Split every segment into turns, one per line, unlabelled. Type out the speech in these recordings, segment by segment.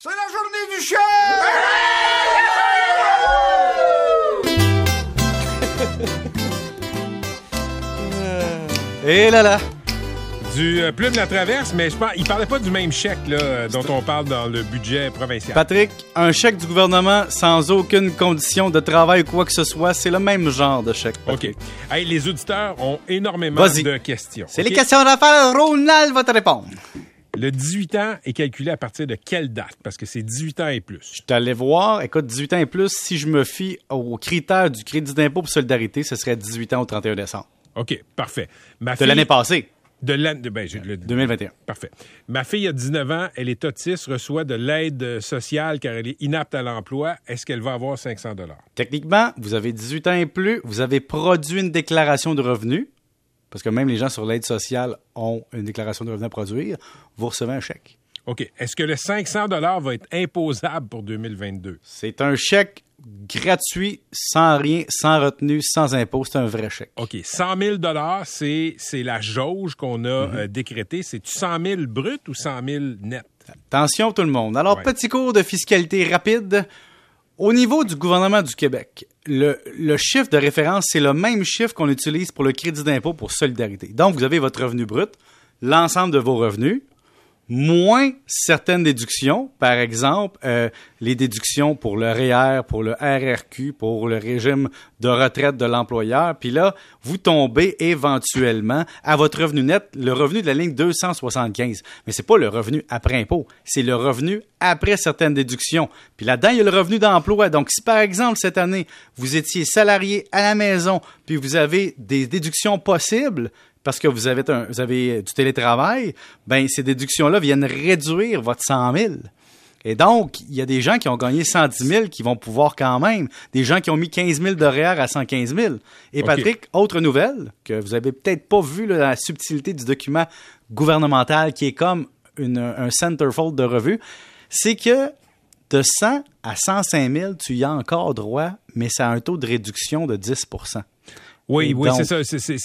C'est la journée du chien!
Et là là!
Du euh, Plume de la Traverse, mais je pense, il parlait pas du même chèque là, euh, dont on parle dans le budget provincial.
Patrick, un chèque du gouvernement sans aucune condition de travail ou quoi que ce soit, c'est le même genre de chèque.
OK. Hey, les auditeurs ont énormément de questions.
C'est les questions d'affaires, Ronald va te répondre.
Le 18 ans est calculé à partir de quelle date? Parce que c'est 18 ans et plus.
Je t'allais voir, écoute, 18 ans et plus, si je me fie aux critères du crédit d'impôt pour solidarité, ce serait 18 ans au 31 décembre.
OK, parfait. Ma
De
fille-
l'année passée,
De l'année... de- Ben, le-
2021.
Parfait. Ma fille a 19 ans, elle est autiste, reçoit de l'aide sociale car elle est inapte à l'emploi. Est-ce qu'elle va avoir 500
Techniquement, vous avez 18 ans et plus, vous avez produit une déclaration de revenus, parce que même les gens sur l'aide sociale ont une déclaration de revenus à produire, vous recevez un chèque.
OK. Est-ce que le 500 va être imposable pour 2022?
C'est un chèque gratuit, sans rien, sans retenue, sans impôt. C'est un vrai chèque.
OK. 100 000 c'est c'est la jauge qu'on a
Mhm.
euh, décrétée. C'est-tu 100 000 brut ou 100 000 net?
Attention tout le monde. Alors,
Ouais.
petit cours de fiscalité rapide. Au niveau du gouvernement du Québec, le, chiffre de référence, c'est le même chiffre qu'on utilise pour le crédit d'impôt pour solidarité. Donc, vous avez votre revenu brut, l'ensemble de vos revenus, moins certaines déductions, par exemple euh, les déductions pour le REER, pour le RRQ, pour le régime de retraite de l'employeur, puis là, vous tombez éventuellement à votre revenu net, le revenu de la ligne 275. Mais c'est pas le revenu après impôt, c'est le revenu après certaines déductions. Puis là-dedans, il y a le revenu d'emploi. Donc, si par exemple, cette année, vous étiez salarié à la maison, puis vous avez des déductions possibles, parce que vous avez, un- vous avez du télétravail, ben ces déductions-là viennent réduire votre 100 000. Et donc, il y a des gens qui ont gagné 110 000 qui vont pouvoir quand même. Des gens qui ont mis 15 000 de REER à 115 000. Et. Patrick, autre nouvelle que vous avez peut-être pas vu là, la subtilité du document gouvernemental qui est comme une- un centerfold de revue, c'est que de 100 à 105 000, tu y as encore droit, mais ça a un taux de réduction de 10
Oui, oui, c'est ça.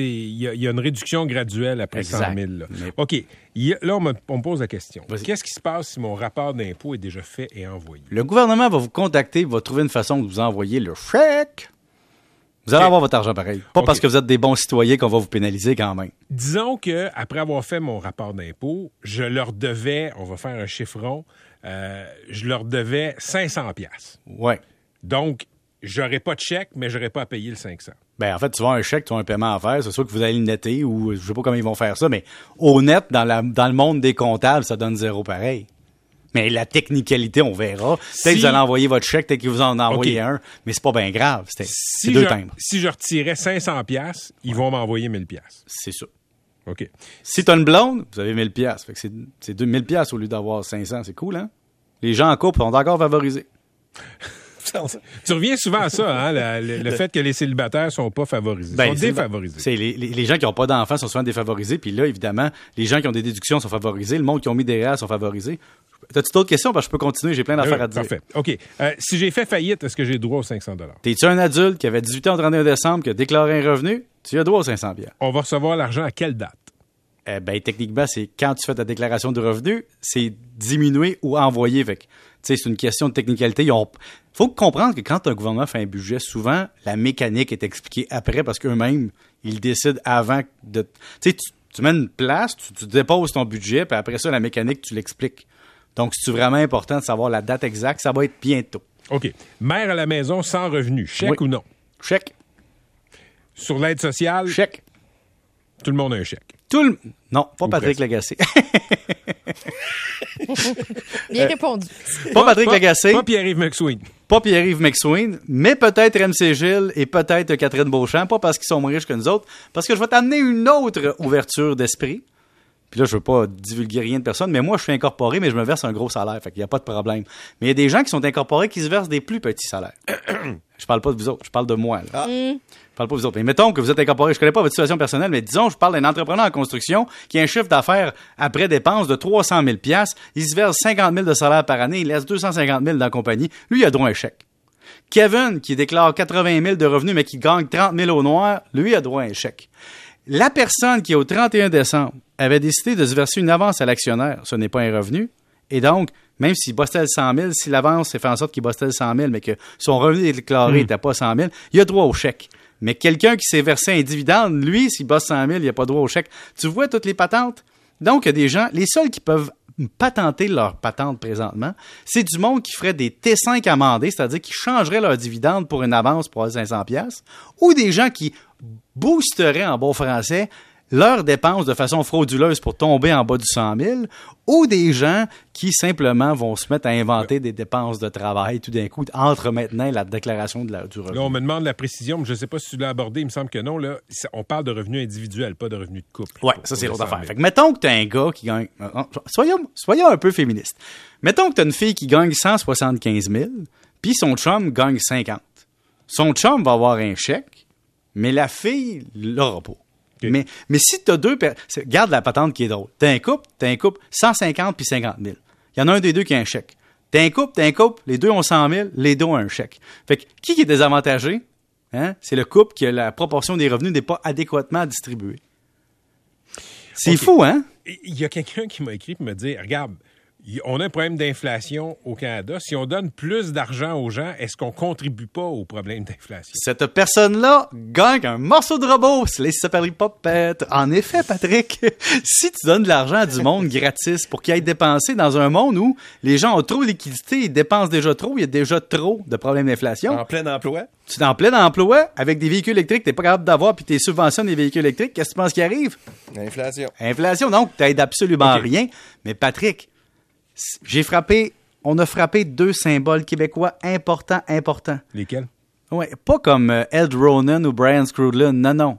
Il y, a- il y a une réduction graduelle après
Exact.
100 000. là.
Mais-
OK. A- là, on me, on me pose la question. Qu'est-ce qui se passe si mon rapport d'impôt est déjà fait et envoyé?
Le gouvernement va vous contacter, va trouver une façon de vous envoyer le chèque. Vous allez avoir votre argent pareil. Pas parce que vous êtes des bons citoyens qu'on va vous pénaliser quand même.
Disons que après avoir fait mon rapport d'impôt, je leur devais, on va faire un chiffron, euh, je leur devais 500 pièces.
Ouais.
Donc, j'aurais pas de chèque, mais j'aurais pas à payer le 500.
Ben, en fait, tu vas un chèque, tu as un paiement à faire. C'est sûr que vous allez le netter ou je sais pas comment ils vont faire ça, mais au net, dans, la, dans le monde des comptables, ça donne zéro pareil. Mais la technicalité, on verra. Peut-être
Si-
que vous allez envoyer votre chèque, peut-être que vous en envoyez un, mais c'est pas bien grave. C'est
Si
deux
je,
timbres.
si je retirais 500 pièces, ils vont m'envoyer 1000 pièces.
C'est ça.
OK.
Si tu as une blonde, vous avez 1000 pièces. Fait que c'est c'est 2000 pièces au lieu d'avoir 500. C'est cool, hein? Les gens en couple sont encore favorisés.
Tu reviens souvent à ça, hein, la- le, le fait que les célibataires sont pas favorisés,
Ben,
sont défavorisés.
C'est les, les- les gens qui n'ont pas d'enfants sont souvent défavorisés. Puis là, évidemment, les gens qui ont des déductions sont favorisés. Le monde qui ont mis des REER sont favorisés. T'as-tu d'autres questions? Parce que je peux continuer. J'ai plein d'affaires
Euh,
à dire.
Parfait. OK. Euh, si j'ai fait faillite, est-ce que j'ai droit aux 500
T'es-tu un adulte qui avait 18 ans au 31 décembre, qui a déclaré un revenu? Tu as droit aux 500 bières.
On va recevoir l'argent à quelle date?
Eh ben, techniquement, c'est quand tu fais ta déclaration de revenu, c'est diminué ou envoyé. Fait sais, c'est une question de technicalité. Il faut comprendre que quand un gouvernement fait un budget, souvent, la mécanique est expliquée après parce qu'eux-mêmes, ils décident avant de. Tu sais, tu, tu mets une place, tu, tu déposes ton budget, puis après ça, la mécanique, tu l'expliques. Donc, c'est vraiment important de savoir la date exacte? Ça va être bientôt.
OK. Mère à la maison sans revenu, chèque
Oui.
ou non?
Chèque,
Sur l'aide sociale,
chèque.
tout le monde a un chèque.
Tout le... Non, pas Patrick. Lagacé.
Bien répondu.
pas Patrick
Pas-
Lagacé.
Pas Pierre-Yves McSween.
pas Pierre-Yves McSween, mais peut-être MC Gilles et peut-être Catherine Beauchamp, pas parce qu'ils sont moins riches que nous autres, parce que je vais t'amener une autre ouverture d'esprit. Puis là, je veux pas divulguer rien de personne, mais moi, je suis incorporé, mais je me verse un gros salaire, fait qu'il n'y a pas de problème. Mais il y a des gens qui sont incorporés qui se versent des plus petits salaires. je parle pas de vous autres, je parle de moi. là. Je parle pas de vous autres. Mais mettons que vous êtes incorporé, je connais pas votre situation personnelle, mais disons, je parle d'un entrepreneur en construction qui a un chiffre d'affaires après dépenses de 300 000 il se verse 50 000 de salaire par année, il laisse 250 000 dans la compagnie, lui, il a droit à un chèque. Kevin, qui déclare 80 000 de revenus, mais qui gagne 30 000 au noir, lui a droit à un chèque. La personne qui, au 31 décembre, avait décidé de se verser une avance à l'actionnaire, ce n'est pas un revenu, et donc, même s'il bossait le 100 000, si l'avance s'est fait en sorte qu'il bossait le 100 000, mais que son revenu déclaré n'était pas 100 000, il a droit au chèque. Mais quelqu'un qui s'est versé un dividende, lui, s'il bosse 100 000, il n'a pas droit au chèque. Tu vois toutes les patentes? Donc, il y a des gens, les seuls qui peuvent patenter leur patente présentement, c'est du monde qui ferait des T5 amendés, c'est-à-dire qui changeraient leur dividende pour une avance pour 500 pièces, ou des gens qui boosteraient en bon français leurs dépenses de façon frauduleuse pour tomber en bas du 100 000, ou des gens qui simplement vont se mettre à inventer des dépenses de travail tout d'un coup entre maintenant la déclaration de la, du revenu.
Là, on me demande la précision, mais je ne sais pas si tu l'as abordé, il me semble que non. Là, on parle de revenus individuels, pas de revenus de couple.
Oui, ça c'est l'autre affaire. Fait que mettons que tu as un gars qui gagne... Euh, soyons, soyons un peu féministes. Mettons que tu as une fille qui gagne 175 000, puis son chum gagne 50. Son chum va avoir un chèque, mais la fille l'aura pas. Mais, mais si tu as deux garde la patente qui est drôle. T'as un couple, t'as un couple, 150 puis 50 000. Il y en a un des deux qui a un chèque. T'as un couple, t'as un couple, les deux ont 100 000, les deux ont un chèque. Fait que qui est désavantagé? Hein? C'est le couple qui a la proportion des revenus n'est pas adéquatement distribuée. C'est fou, hein?
Il y a quelqu'un qui m'a écrit et me dit Regarde, on a un problème d'inflation au Canada. Si on donne plus d'argent aux gens, est-ce qu'on contribue pas au problème d'inflation?
Cette personne-là gagne un morceau de robot. Ça s'appelle Popette. En effet, Patrick, si tu donnes de l'argent à du monde gratis pour qu'il aille dépenser dans un monde où les gens ont trop de liquidités, ils dépensent déjà trop, il y a déjà trop de problèmes d'inflation.
En plein emploi?
Tu es en plein emploi avec des véhicules électriques, tu n'es pas capable d'avoir, puis tu subventionnes des véhicules électriques. Qu'est-ce que tu penses qui arrive?
Inflation.
Inflation, donc, tu n'aides absolument rien. Mais Patrick, j'ai frappé, on a frappé deux symboles québécois importants, importants.
Lesquels?
Oui, pas comme euh, Ed Ronan ou Brian Scrudlin, non, non.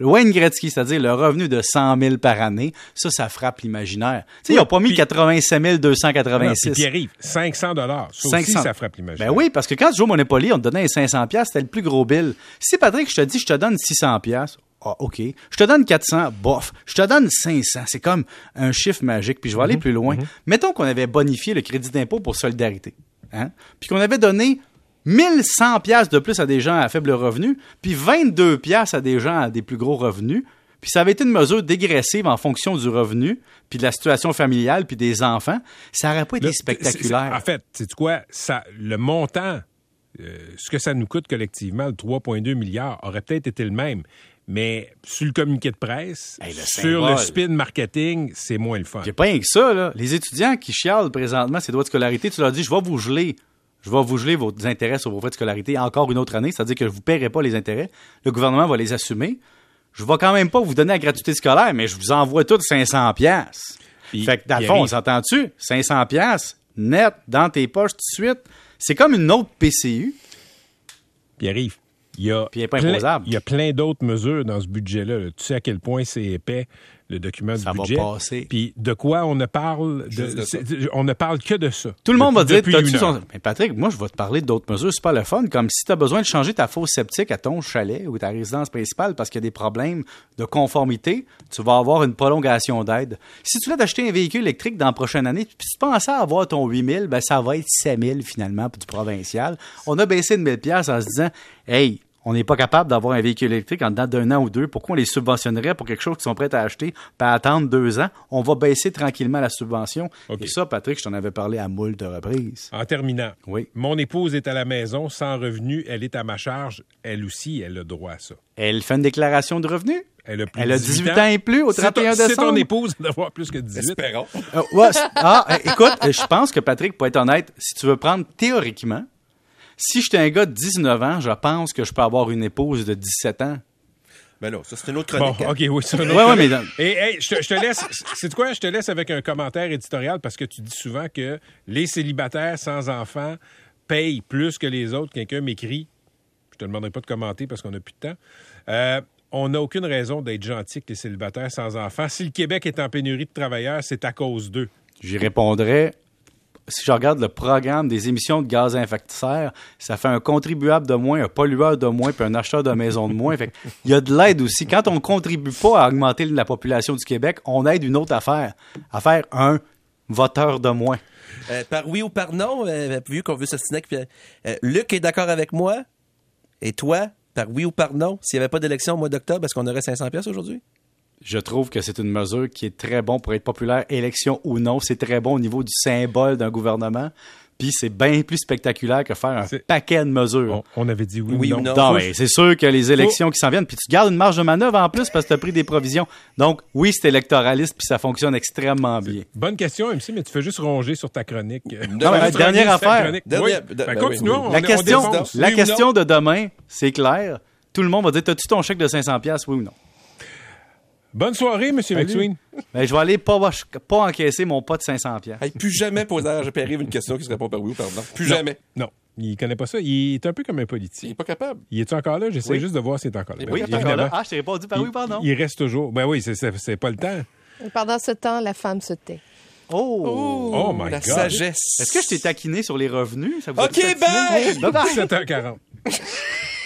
Wayne Gretzky, c'est-à-dire le revenu de 100 000 par année, ça, ça frappe l'imaginaire. Tu sais, ils n'ont pas mis 87 286.
Puis arrive, 500 dollars. Ça aussi, ça frappe l'imaginaire.
Ben oui, parce que quand tu joues au Monopoly, on te donnait 500 pièces, c'était le plus gros bill. Si Patrick, je te dis, je te donne 600 pièces, ah, OK. Je te donne 400, bof. Je te donne 500. C'est comme un chiffre magique. Puis je vais aller mhm. plus loin. Mhm. Mettons qu'on avait bonifié le crédit d'impôt pour solidarité. Hein? Puis qu'on avait donné 1100 pièces de plus à des gens à faible revenu, puis 22 pièces à des gens à des plus gros revenus. Puis ça avait été une mesure dégressive en fonction du revenu, puis de la situation familiale, puis des enfants. Ça n'aurait pas été spectaculaire.
En fait, c'est quoi? Ça, le montant, euh, ce que ça nous coûte collectivement, le 3,2 milliards, aurait peut-être été le même. Mais sur le communiqué de presse, sur le spin marketing, c'est moins le fun.
C'est pas rien que ça, là. Les étudiants qui chialent présentement ces droits de scolarité, tu leur dis, je vais vous geler. Je vais vous geler vos intérêts sur vos frais de scolarité encore une autre année, c'est-à-dire que je vous paierai pas les intérêts. Le gouvernement va les assumer. Je vais quand même pas vous donner la gratuité scolaire, mais je vous envoie toutes 500 pièces. Fait que, dans le fond, on s'entend-tu? 500 pièces net dans tes poches tout de suite. C'est comme une autre PCU.
Puis arrive. Il y a, plein, il y a plein d'autres mesures dans ce budget-là. Tu sais à quel point c'est épais le document
ça
du budget.
Va passer.
Puis de quoi on ne parle de, on ne parle que de ça.
Tout le monde va dire son... Mais Patrick, moi je vais te parler d'autres mesures, c'est pas le fun comme si tu as besoin de changer ta fosse septique à ton chalet ou ta résidence principale parce qu'il y a des problèmes de conformité, tu vas avoir une prolongation d'aide. Si tu veux d'acheter un véhicule électrique dans la prochaine année, puis tu pensais avoir ton 8000, ben ça va être 7000 finalement pour du provincial. On a baissé de 1000 pièces en se disant "Hey, on n'est pas capable d'avoir un véhicule électrique en dedans d'un an ou deux. Pourquoi on les subventionnerait pour quelque chose qu'ils sont prêts à acheter, pas attendre deux ans? On va baisser tranquillement la subvention. Et ça, Patrick, je t'en avais parlé à moult de reprises.
En terminant,
oui.
mon épouse est à la maison, sans revenu, elle est à ma charge. Elle aussi, elle a droit à ça.
Elle fait une déclaration de revenus?
Elle a, plus
elle a 18, ans. et plus au 31 décembre. C'est
ton épouse d'avoir plus que 18.
Espérons.
Euh, ah, écoute, je pense que Patrick, pour être honnête, si tu veux prendre théoriquement, si j'étais un gars de 19 ans, je pense que je peux avoir une épouse de 17 ans.
Ben non, ça c'est une autre chronique.
Bon,
hein.
OK, oui, c'est une autre ouais, Et je, te, je te laisse, c'est quoi? Je te laisse avec un commentaire éditorial parce que tu dis souvent que les célibataires sans enfants payent plus que les autres. Quelqu'un m'écrit, je te demanderai pas de commenter parce qu'on n'a plus de temps. Euh, on n'a aucune raison d'être gentil avec les célibataires sans enfants. Si le Québec est en pénurie de travailleurs, c'est à cause d'eux.
J'y répondrais si je regarde le programme des émissions de gaz à effet ça fait un contribuable de moins, un pollueur de moins, puis un acheteur de maison de moins. il y a de l'aide aussi. Quand on ne contribue pas à augmenter la population du Québec, on aide une autre affaire, à faire un voteur de moins.
Euh, par oui ou par non, euh, vu qu'on veut s'ostiner, euh, Luc est d'accord avec moi, et toi, par oui ou par non, s'il n'y avait pas d'élection au mois d'octobre, est-ce qu'on aurait 500 pièces aujourd'hui?
Je trouve que c'est une mesure qui est très bon pour être populaire, élection ou non. C'est très bon au niveau du symbole d'un gouvernement. Puis c'est bien plus spectaculaire que faire un
C'est-
paquet de mesures.
On, on avait dit oui,
Oui
ou non.
non.
Mais c'est sûr que les élections qui s'en viennent, puis tu gardes une marge de manœuvre en plus parce que tu as pris des provisions. Donc, oui, c'est électoraliste, puis ça fonctionne extrêmement bien.
Bonne question, MC, mais tu fais juste ronger sur ta chronique.
Non,
mais dernière affaire.
chronique.
Dernière-
Oui.
de-
Ben,
ben
continuons.
oui, oui.
on-
La
on
question, la question de demain, c'est clair. Tout le monde va dire, t'as-tu ton chèque de 500 pièces, oui ou non?
Bonne soirée, M. McSween.
Ben, je vais aller pas, pas encaisser mon pas de 500 pièces.
Hey, plus jamais poser à Pierre-Yves une question qui se répond par oui ou par non. Plus jamais.
Non, il connaît pas ça. Il est un peu comme un
Il
politicien.
est pas capable.
Il est encore là? J'essaie
Oui.
juste de voir s'il est encore là.
Oui, il est
Encore là?
évidemment.
Ah, je t'ai répondu par oui ou par non?
Il, il reste toujours. Ben oui, c'est- pas le temps.
Et pendant ce temps, la femme se tait.
Oh!
Oh my
la
God.
sagesse.
Est-ce que je t'ai taquiné sur les revenus? Ça vous a
OK,
bye!
7h40.